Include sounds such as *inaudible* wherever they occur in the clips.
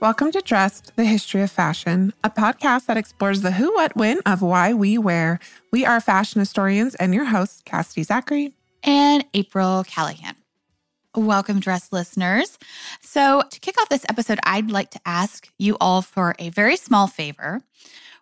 Welcome to Dressed, the History of Fashion, a podcast that explores the who, what, when of why we wear. We are fashion historians and your hosts, Cassidy Zachary and April Callahan. Welcome, dress listeners. So, to kick off this episode, I'd like to ask you all for a very small favor.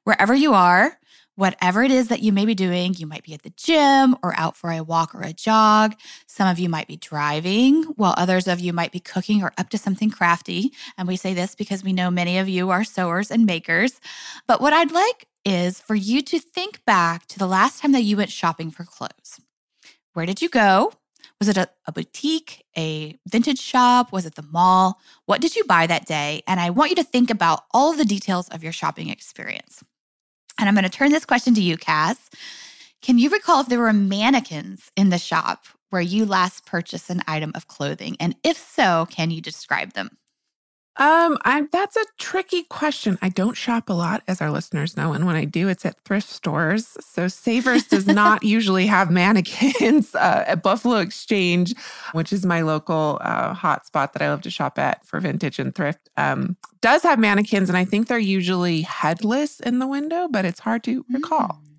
Wherever you are, whatever it is that you may be doing, you might be at the gym or out for a walk or a jog. Some of you might be driving, while others of you might be cooking or up to something crafty. And we say this because we know many of you are sewers and makers. But what I'd like is for you to think back to the last time that you went shopping for clothes. Where did you go? Was it a, a, boutique, a vintage shop? Was it the mall? What did you buy that day? And I want you to think about all the details of your shopping experience. And I'm going to turn this question to you, Cass. Can you recall if there were mannequins in the shop where you last purchased an item of clothing? And if so, can you describe them? Um, I that's a tricky question. I don't shop a lot, as our listeners know, and when I do, it's at thrift stores. So Savers does not *laughs* usually have mannequins. *laughs* Uh, at Buffalo Exchange, which is my local uh, hotspot that I love to shop at for vintage and thrift, um, does have mannequins, and I think they're usually headless in the window, but it's hard to recall. Mm.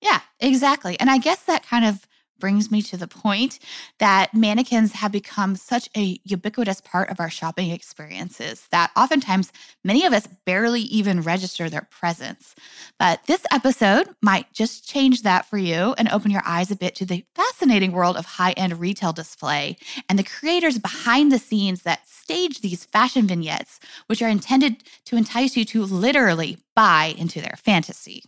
Yeah, exactly. And I guess that kind of brings me to the point that mannequins have become such a ubiquitous part of our shopping experiences that oftentimes many of us barely even register their presence. But this episode might just change that for you and open your eyes a bit to the fascinating world of high end retail display and the creators behind the scenes that stage these fashion vignettes, which are intended to entice you to literally buy into their fantasy.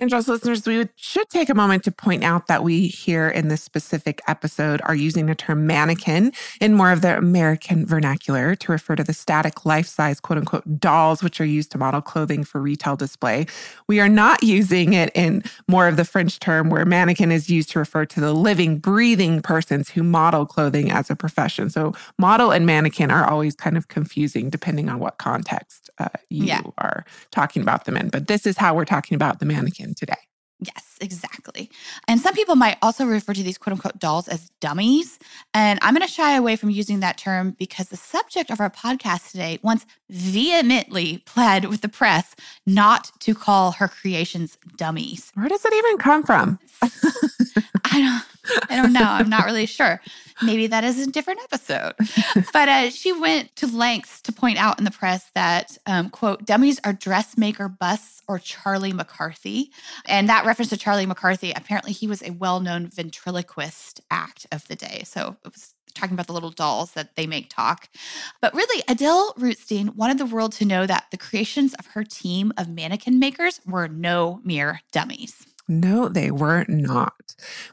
And just listeners, we should take a moment to point out that we here in this specific episode are using the term mannequin in more of the American vernacular to refer to the static life size quote unquote dolls, which are used to model clothing for retail display. We are not using it in more of the French term where mannequin is used to refer to the living, breathing persons who model clothing as a profession. So model and mannequin are always kind of confusing depending on what context uh, you yeah. are talking about them in. But this is how we're talking about the mannequin today. Yes, exactly. And some people might also refer to these quote unquote dolls as dummies. And I'm going to shy away from using that term because the subject of our podcast today once vehemently pled with the press not to call her creations dummies. Where does it even come from? *laughs* I don't I don't know. I'm not really sure. Maybe that is a different episode. *laughs* but uh, she went to lengths to point out in the press that, um, quote, dummies are dressmaker busts or Charlie McCarthy. And that reference to Charlie McCarthy, apparently he was a well known ventriloquist act of the day. So it was talking about the little dolls that they make talk. But really, Adel Rootstein wanted the world to know that the creations of her team of mannequin makers were no mere dummies. No, they were not.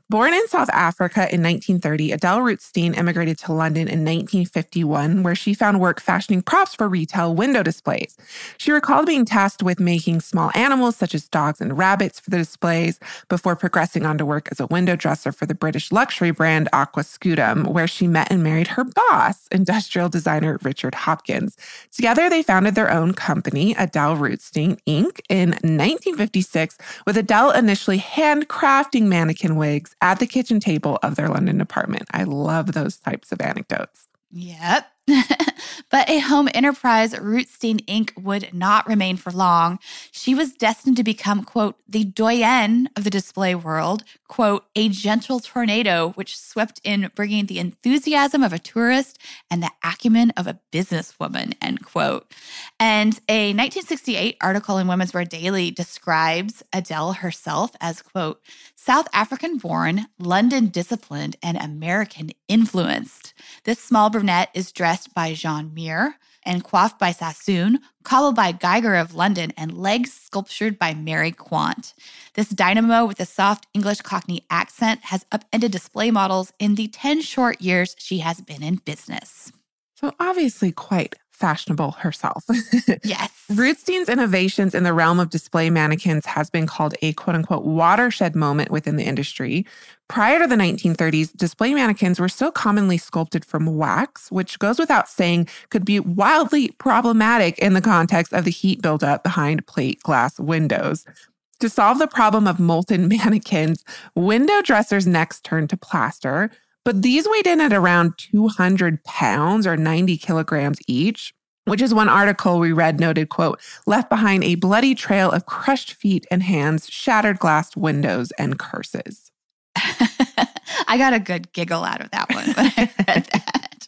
Born in South Africa in 1930, Adel Rootstein immigrated to London in 1951, where she found work fashioning props for retail window displays. She recalled being tasked with making small animals such as dogs and rabbits for the displays before progressing on to work as a window dresser for the British luxury brand Aqua Aquascutum, where she met and married her boss, industrial designer Richard Hopkins. Together, they founded their own company, Adel Rootstein Inc., in 1956, with Adel initially actually handcrafting mannequin wigs at the kitchen table of their London apartment. I love those types of anecdotes. Yep. *laughs* but a home enterprise, Rootstein Inc., would not remain for long. She was destined to become, quote, the doyenne of the display world, quote, a gentle tornado which swept in, bringing the enthusiasm of a tourist and the acumen of a businesswoman, end quote. And a 1968 article in Women's Wear Daily describes Adel herself as, quote, South African born, London disciplined, and American influenced. This small brunette is dressed by Jean Muir and coiffed by Sassoon, cobbled by Geiger of London, and legs sculptured by Mary Quant. This dynamo with a soft English Cockney accent has upended display models in the 10 short years she has been in business. So, obviously, quite fashionable herself. *laughs* yes. Rootstein's innovations in the realm of display mannequins has been called a quote unquote watershed moment within the industry. Prior to the 1930s, display mannequins were still commonly sculpted from wax, which goes without saying could be wildly problematic in the context of the heat buildup behind plate glass windows. To solve the problem of molten *laughs* mannequins, window dressers next turned to plaster, but these weighed in at around 200 pounds or 90 kilograms each, which is one article we read noted, quote, left behind a bloody trail of crushed feet and hands, shattered glass windows, and curses. *laughs* I got a good giggle out of that one when I read *laughs* that.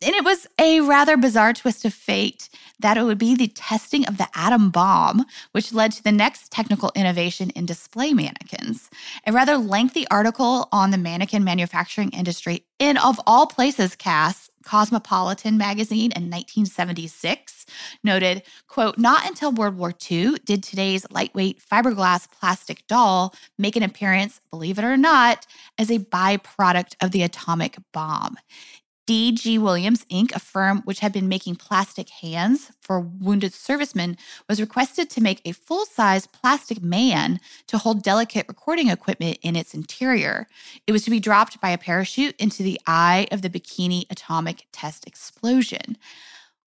And it was a rather bizarre twist of fate that it would be the testing of the atom bomb, which led to the next technical innovation in display mannequins. A rather lengthy article on the mannequin manufacturing industry in, of all places, Cass, Cosmopolitan magazine in 1976 noted, quote, not until World War II did today's lightweight fiberglass plastic doll make an appearance, believe it or not, as a byproduct of the atomic bomb. D.G. Williams Inc., a firm which had been making plastic hands for wounded servicemen, was requested to make a full size plastic man to hold delicate recording equipment in its interior. It was to be dropped by a parachute into the eye of the Bikini atomic test explosion.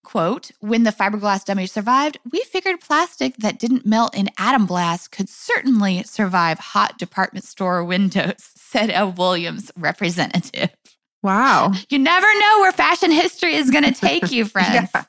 Quote, when the fiberglass dummy survived, we figured plastic that didn't melt in atom blast could certainly survive hot department store *laughs* windows, said a Williams representative. Wow. *laughs* You never know where fashion history is going to take you, *laughs* friends. yeah.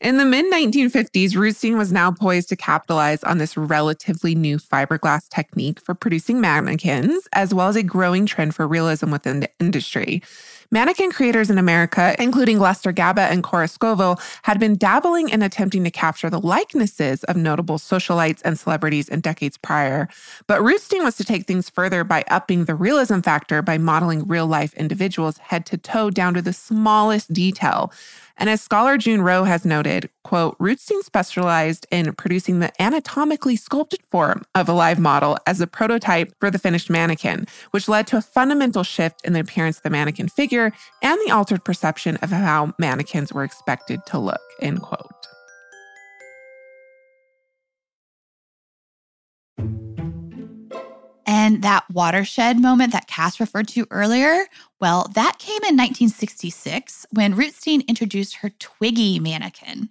In the mid 1950s, Rootstein was now poised to capitalize on this relatively new fiberglass technique for producing mannequins, as well as a growing trend for realism within the industry. Mannequin creators in America, including Lester Gaba and Cora Scovil, had been dabbling in attempting to capture the likenesses of notable socialites and celebrities in decades prior. But Rootstein was to take things further by upping the realism factor by modeling real life individuals head to toe down to the smallest detail. And as scholar June Rowe has noted, quote, Rootstein specialized in producing the anatomically sculpted form of a live model as a prototype for the finished mannequin, which led to a fundamental shift in the appearance of the mannequin figure and the altered perception of how mannequins were expected to look, end quote. And that watershed moment that Cass referred to earlier well, that came in 1966 when Rootstein introduced her Twiggy mannequin.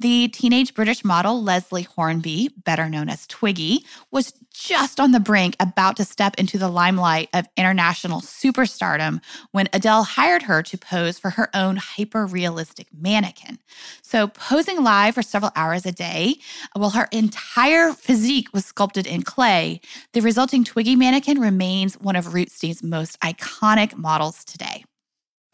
The teenage British model Leslie Hornby, better known as Twiggy, was just on the brink about to step into the limelight of international superstardom when Adel hired her to pose for her own hyper realistic mannequin. So, posing live for several hours a day, while her entire physique was sculpted in clay, the resulting Twiggy mannequin remains one of Rootstein's most iconic models models today.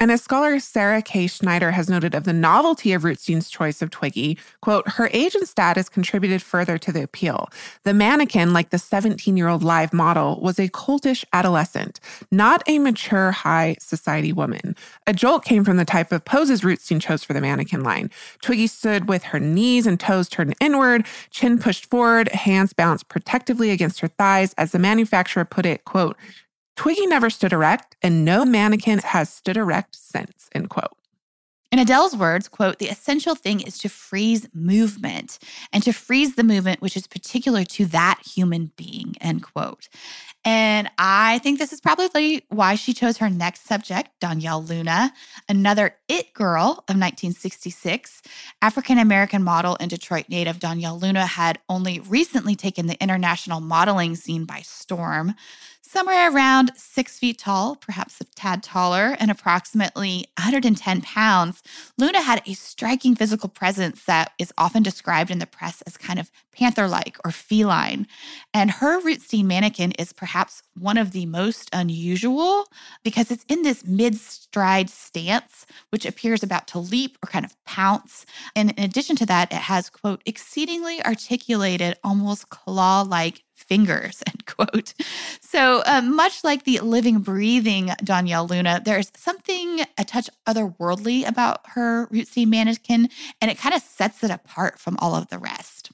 And as scholar Sarah K. Schneider has noted of the novelty of Rootstein's choice of Twiggy, quote, her age and status contributed further to the appeal. The mannequin, like the 17 year old live model, was a cultish adolescent, not a mature high society woman. A jolt came from the type of poses Rootstein chose for the mannequin line. Twiggy stood with her knees and toes turned inward, chin pushed forward, hands balanced protectively against her thighs, as the manufacturer put it, quote, Twiggy never stood erect, and no mannequin has stood erect since, end quote. In Adel's words, quote, the essential thing is to freeze movement and to freeze the movement which is particular to that human being, end quote. And I think this is probably why she chose her next subject, Donyale Luna, another it girl of 1966. African American model and Detroit native Donyale Luna had only recently taken the international modeling scene by storm somewhere around six feet tall, perhaps a tad taller, and approximately 110 pounds, Luna had a striking physical presence that is often described in the press as kind of panther like or feline. And her Rootstein mannequin is perhaps one of the most unusual because it's in this mid stride stance, which appears about to leap or kind of pounce. And in addition to that, it has, quote, exceedingly articulated, almost claw like fingers, *laughs* end quote. So, uh, much like the living, breathing Donyale Luna, there's something a touch otherworldly about her Rootstein mannequin, and it kind of sets it apart from all of the rest.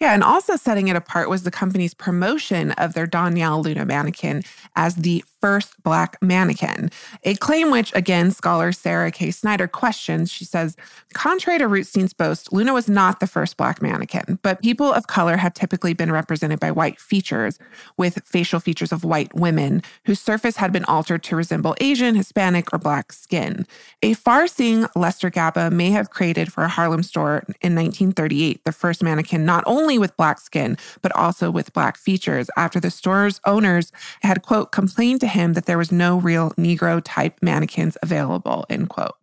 Yeah, and also setting it apart was the company's promotion of their Donyale Luna mannequin as the first Black mannequin, a claim which, again, scholar Sarah K. Schneider questions. She says, contrary to Rootstein's boast, Luna was not the first Black mannequin, but people of color have typically been represented by white features, with facial features of white women whose surface had been altered to resemble Asian, Hispanic, or Black skin. A far seeing Lester Gaba may have created for a Harlem store in 1938 the first mannequin not only with Black skin, but also with Black features after the store's owners had, quote, complained to him that there was no real Negro type mannequins available, end quote.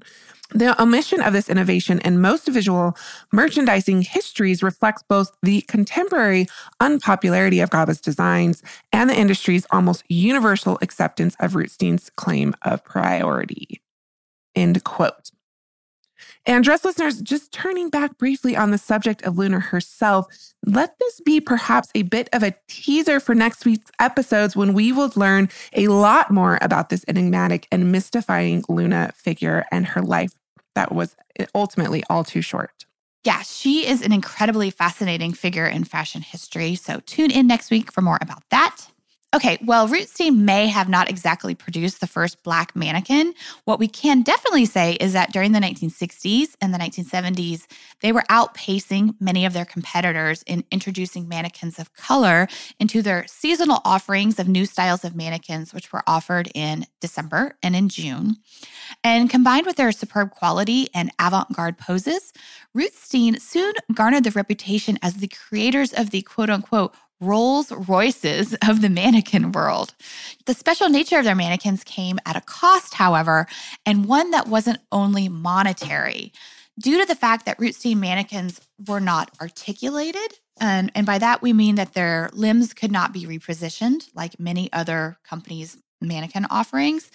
The omission of this innovation in most visual merchandising histories reflects both the contemporary unpopularity of Gaba's designs and the industry's almost universal acceptance of Rootstein's claim of priority. End quote. And dress listeners, just turning back briefly on the subject of Luna herself, let this be perhaps a bit of a teaser for next week's episodes when we will learn a lot more about this enigmatic and mystifying Luna figure and her life that was ultimately all too short. Yeah, she is an incredibly fascinating figure in fashion history. So tune in next week for more about that. Okay, well, Rootstein may have not exactly produced the first black mannequin. What we can definitely say is that during the 1960s and the 1970s, they were outpacing many of their competitors in introducing mannequins of color into their seasonal offerings of new styles of mannequins, which were offered in December and in June. And combined with their superb quality and avant garde poses, Rootstein soon garnered the reputation as the creators of the quote unquote Rolls Royces of the mannequin world. The special nature of their mannequins came at a cost, however, and one that wasn't only monetary. Due to the fact that Rootstein mannequins were not articulated, and, and by that we mean that their limbs could not be repositioned like many other companies' mannequin offerings,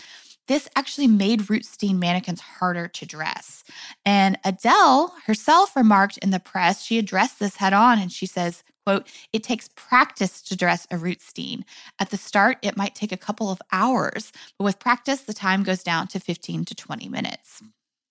this actually made Rootstein mannequins harder to dress. And Adel herself remarked in the press, she addressed this head on and she says, quote, it takes practice to dress a root Rootstein. At the start, it might take a couple of hours, but with practice, the time goes down to 15 to 20 minutes.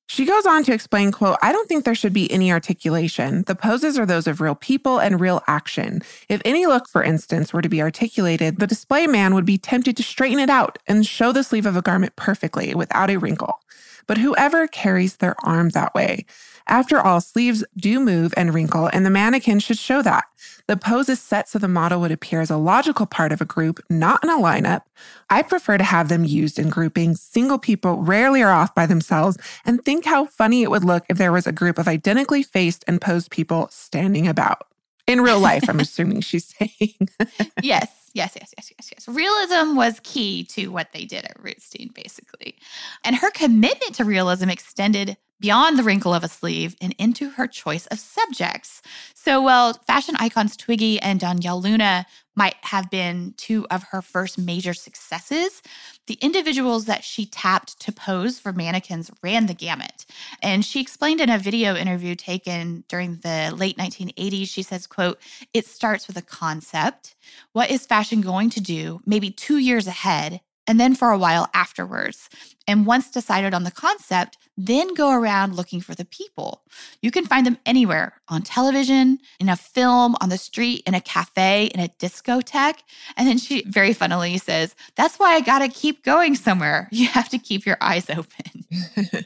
She goes on to explain, quote, I don't think there should be any articulation. The poses are those of real people and real action. If any look, for instance, were to be articulated, the display man would be tempted to straighten it out and show the sleeve of a garment perfectly without a wrinkle. But whoever carries their arm that way, after all, sleeves do move and wrinkle, and the mannequin should show that. The pose is set so the model would appear as a logical part of a group, not in a lineup. I prefer to have them used in groupings. Single people rarely are off by themselves, and think how funny it would look if there was a group of identically faced and posed people standing about. In real life, I'm *laughs* assuming she's saying. *laughs* yes, yes, yes, yes, yes, yes. Realism was key to what they did at Rootstein, basically. And her commitment to realism extended beyond the wrinkle of a sleeve and into her choice of subjects. So, while fashion icons Twiggy and Donyale Luna might have been two of her first major successes, the individuals that she tapped to pose for mannequins ran the gamut. And she explained in a video interview taken during the late 1980s, she says, quote, it starts with a concept. What is fashion going to do maybe two years ahead and then for a while afterwards. And once decided on the concept, then go around looking for the people. You can find them anywhere on television, in a film, on the street, in a cafe, in a discotheque. And then she very funnily says, That's why I got to keep going somewhere. *laughs* You have to keep your eyes open. *laughs*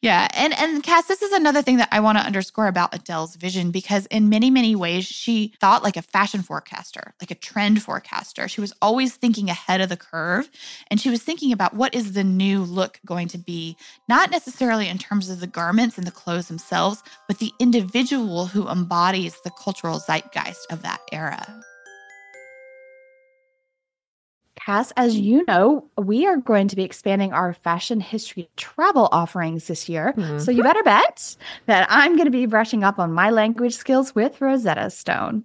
Yeah. And and Cass, this is another thing that I want to underscore about Adel's vision because in many, many ways, she thought like a fashion forecaster, like a trend forecaster. She was always thinking ahead of the curve. And she was thinking about what is the new look going to be, not necessarily in terms of the garments and the clothes themselves, but the individual who embodies the cultural zeitgeist of that era. Cass, as you know, we are going to be expanding our fashion history travel offerings this year. Mm-hmm. So you better bet that I'm going to be brushing up on my language skills with Rosetta Stone.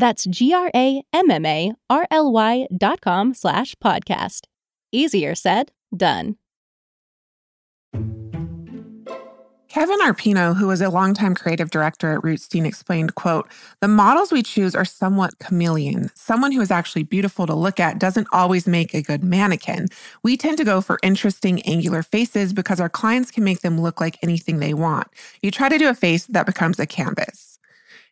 R A M M A R L Y dot com slash podcast. Easier said, done. Kevin Arpino, who was a longtime creative director at Rootstein, explained, quote, the models we choose are somewhat chameleon. Someone who is actually beautiful to look at doesn't always make a good mannequin. We tend to go for interesting angular faces because our clients can make them look like anything they want. You try to do a face that becomes a canvas.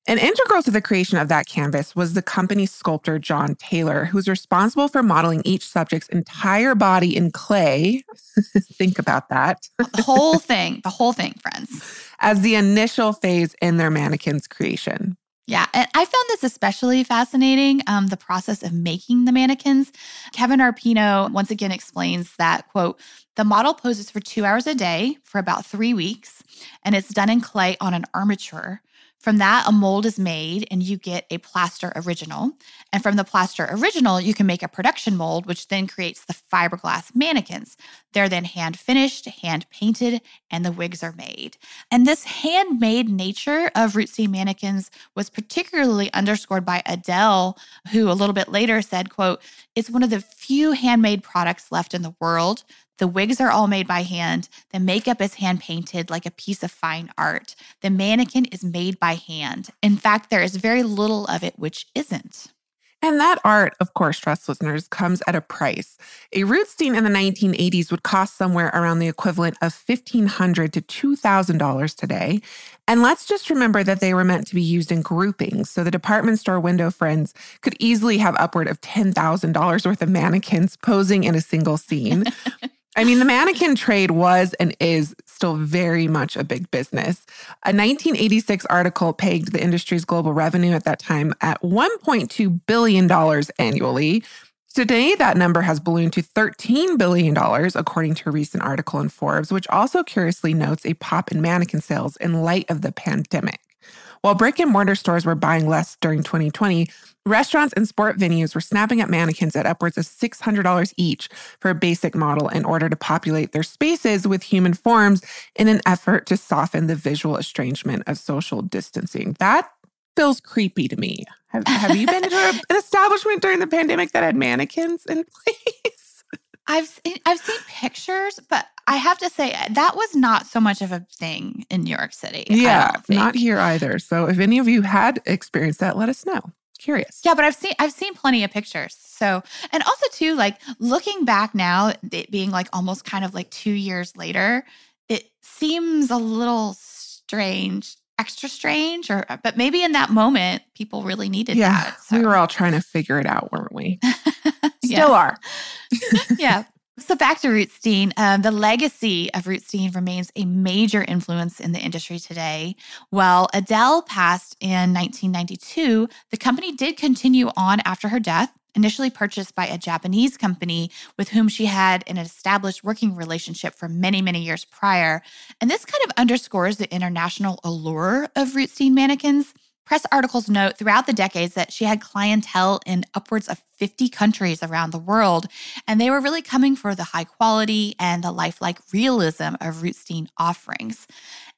And integral to the creation of that canvas was the company's sculptor, John Taylor, who's responsible for modeling each subject's entire body in clay. *laughs* Think about that. the whole thing, the whole thing, friends. As the initial phase in their mannequin's creation. Yeah, and I found this especially fascinating um, the process of making the mannequins. Kevin Arpino once again explains that, quote, the model poses for two hours a day for about three weeks, and it's done in clay on an armature. From that, a mold is made and you get a plaster original. And from the plaster original, you can make a production mold, which then creates the fiberglass mannequins. They're then hand finished, hand painted, and the wigs are made. And this handmade nature of Rootstein mannequins was particularly underscored by Adel, who a little bit later said, quote, it's one of the few handmade products left in the world. The wigs are all made by hand. The makeup is hand painted like a piece of fine art. The mannequin is made by hand. In fact, there is very little of it which isn't. And that art, of course, trust listeners, comes at a price. A Rootstein in the 1980s would cost somewhere around the equivalent of $1,500 to $2,000 today. And let's just remember that they were meant to be used in groupings. So the department store window friends could easily have upward of $10,000 worth of mannequins posing in a single scene. *laughs* I mean, the mannequin trade was and is still very much a big business. A 1986 article pegged the industry's global revenue at that time at $1.2 billion annually. Today, that number has ballooned to $13 billion, according to a recent article in Forbes, which also curiously notes a pop in mannequin sales in light of the pandemic. While brick and mortar stores were buying less during 2020, restaurants and sport venues were snapping up mannequins at upwards of $600 each for a basic model in order to populate their spaces with human forms in an effort to soften the visual estrangement of social distancing. That feels creepy to me. Have, have you been to *laughs* an establishment during the pandemic that had mannequins in place? I've seen, eh, I've seen pictures, but I have to say eh, that was not so much of a thing in New York City. Yeah, not here either. So if any of you had experienced that, let us know. Curious. Yeah, but I've seen I've seen plenty of pictures. So and also too, like looking back now, it being like almost kind of like two years later, it seems a little strange extra strange or but maybe in that moment people really needed yeah, that so. we were all trying to figure it out weren't we *laughs* still are *laughs* yeah So back to Rootstein, um, the legacy of Rootstein remains a major influence in the industry today. While Adel passed in 1992, the company did continue on after her death. Initially purchased by a Japanese company with whom she had an established working relationship for many, many years prior. And this kind of underscores the international allure of Rootstein mannequins. Press articles note throughout the decades that she had clientele in upwards of 50 countries around the world, and they were really coming for the high quality and the lifelike realism of Rootstein offerings.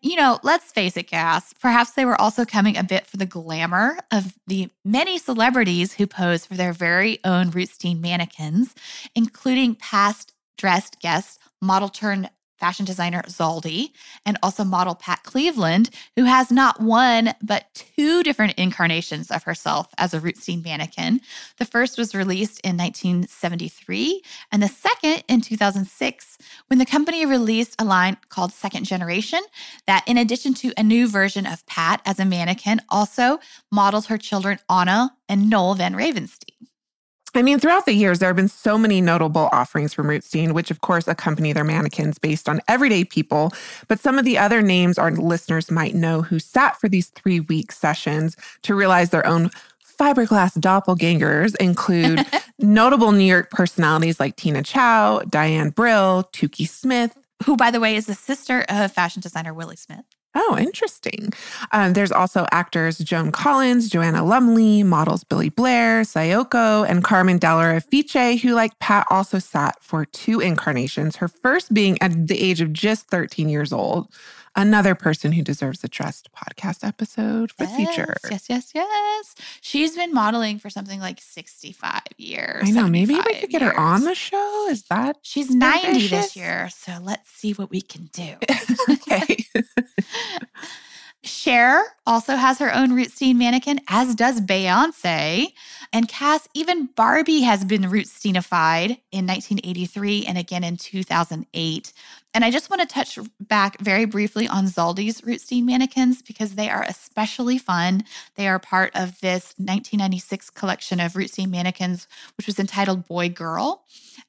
You know, let's face it, Cass, perhaps they were also coming a bit for the glamour of the many celebrities who pose for their very own Rootstein mannequins, including past dressed guests, model turned fashion designer Zaldy, and also model Pat Cleveland, who has not one, but two different incarnations of herself as a Rootstein mannequin. The first was released in 1973, and the second in 2006, when the company released a line called Second Generation that, in addition to a new version of Pat as a mannequin, also modeled her children Anna and Noel Van Ravenstein. I mean, throughout the years, there have been so many notable offerings from Rootstein, which of course accompany their mannequins based on everyday people. But some of the other names our listeners might know who sat for these three week sessions to realize their own fiberglass doppelgangers include *laughs* notable New York personalities like Tina Chow, Diane Brill, Toukie Smith, who, by the way, is the sister of fashion designer Willi Smith. Oh, interesting. Um, there's also actors Joan Collins, Joanna Lumley, models Billie Blair, Sayoko, and Carmen Dell'Orefice, who, like Pat, also sat for two incarnations, her first being at the age of just 13 years old another person who deserves a Dressed podcast episode for yes, future. Yes, yes, yes. She's been modeling for something like 65 years. I know. Maybe we could get years. her on the show. Is that She's 90 this year. So let's see what we can do. *laughs* okay? *laughs* *laughs* Cher also has her own Rootstein mannequin, as does Beyonce. And Cass, even Barbie has been Rootsteinified in 1983 and again in 2008. And I just want to touch back very briefly on Zaldy's Rootstein mannequins because they are especially fun. They are part of this 1996 collection of Rootstein mannequins, which was entitled Boy Girl.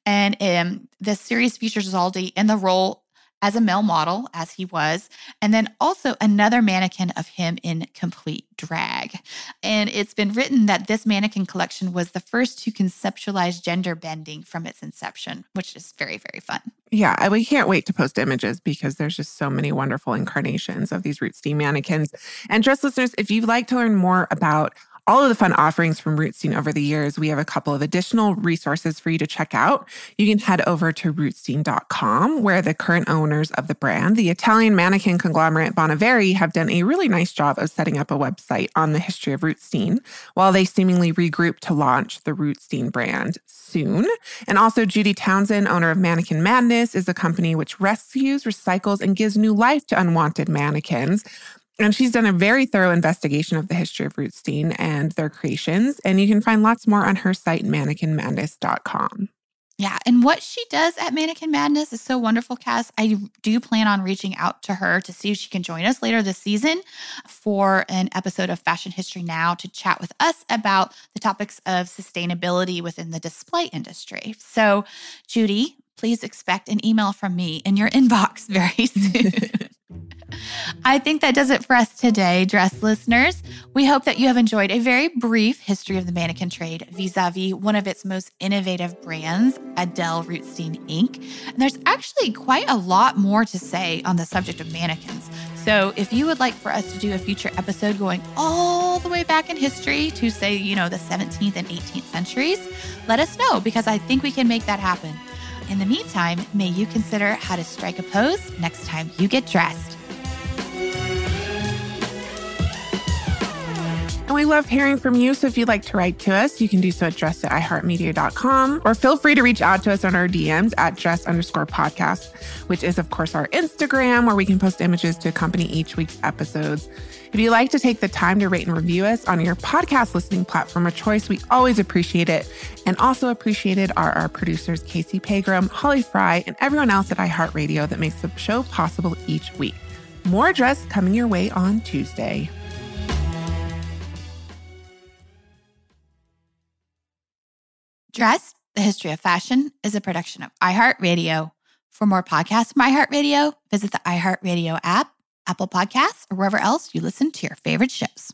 And um, series features Zaldy in the role as a male model, as he was, and then also another mannequin of him in complete drag. And it's been written that this mannequin collection was the first to conceptualize gender bending from its inception, which is very, very fun. Yeah, we can't wait to post images because there's just so many wonderful incarnations of these Rootstein mannequins. And just listeners, if you'd like to learn more about all of the fun offerings from Rootstein over the years, we have a couple of additional resources for you to check out. You can head over to rootstein.com, where the current owners of the brand, the Italian mannequin conglomerate Bonaveri, have done a really nice job of setting up a website on the history of Rootstein, while they seemingly regroup to launch the Rootstein brand soon. And also, Judy Townsend, owner of Mannequin Madness, is a company which rescues, recycles, and gives new life to unwanted mannequins. And she's done a very thorough investigation of the history of Rootstein and their creations. And you can find lots more on her site, mannequinmadness.com. Yeah. And what she does at Mannequin Madness is so wonderful, Cass. I do plan on reaching out to her to see if she can join us later this season for an episode of Fashion History Now to chat with us about the topics of sustainability within the display industry. So, Judy, please expect an email from me in your inbox *laughs* very soon. *laughs* I think that does it for us today, dress listeners. We hope that you have enjoyed a very brief history of the mannequin trade vis a vis one of its most innovative brands, Adel Rootstein Inc. And there's actually quite a lot more to say on the subject of mannequins. So if you would like for us to do a future episode going all the way back in history to, say, you know, the 17th and 18th centuries, let us know because I think we can make that happen. In the meantime, may you consider how to strike a pose next time you get dressed. And we love hearing from you. So if you'd like to write to us, you can do so at dress at iheartmedia.com or feel free to reach out to us on our DMs at dress underscore podcast, which is, of course, our Instagram where we can post images to accompany each week's episodes. If you'd like to take the time to rate and review us on your podcast listening platform of choice, we always appreciate it. And also appreciated are our producers, Casey Pegram, Holly Fry, and everyone else at iHeartRadio that makes the show possible each week. More dress coming your way on Tuesday. Dress The History of Fashion is a production of iHeartRadio. For more podcasts from iHeartRadio, visit the iHeartRadio app, Apple Podcasts, or wherever else you listen to your favorite shows.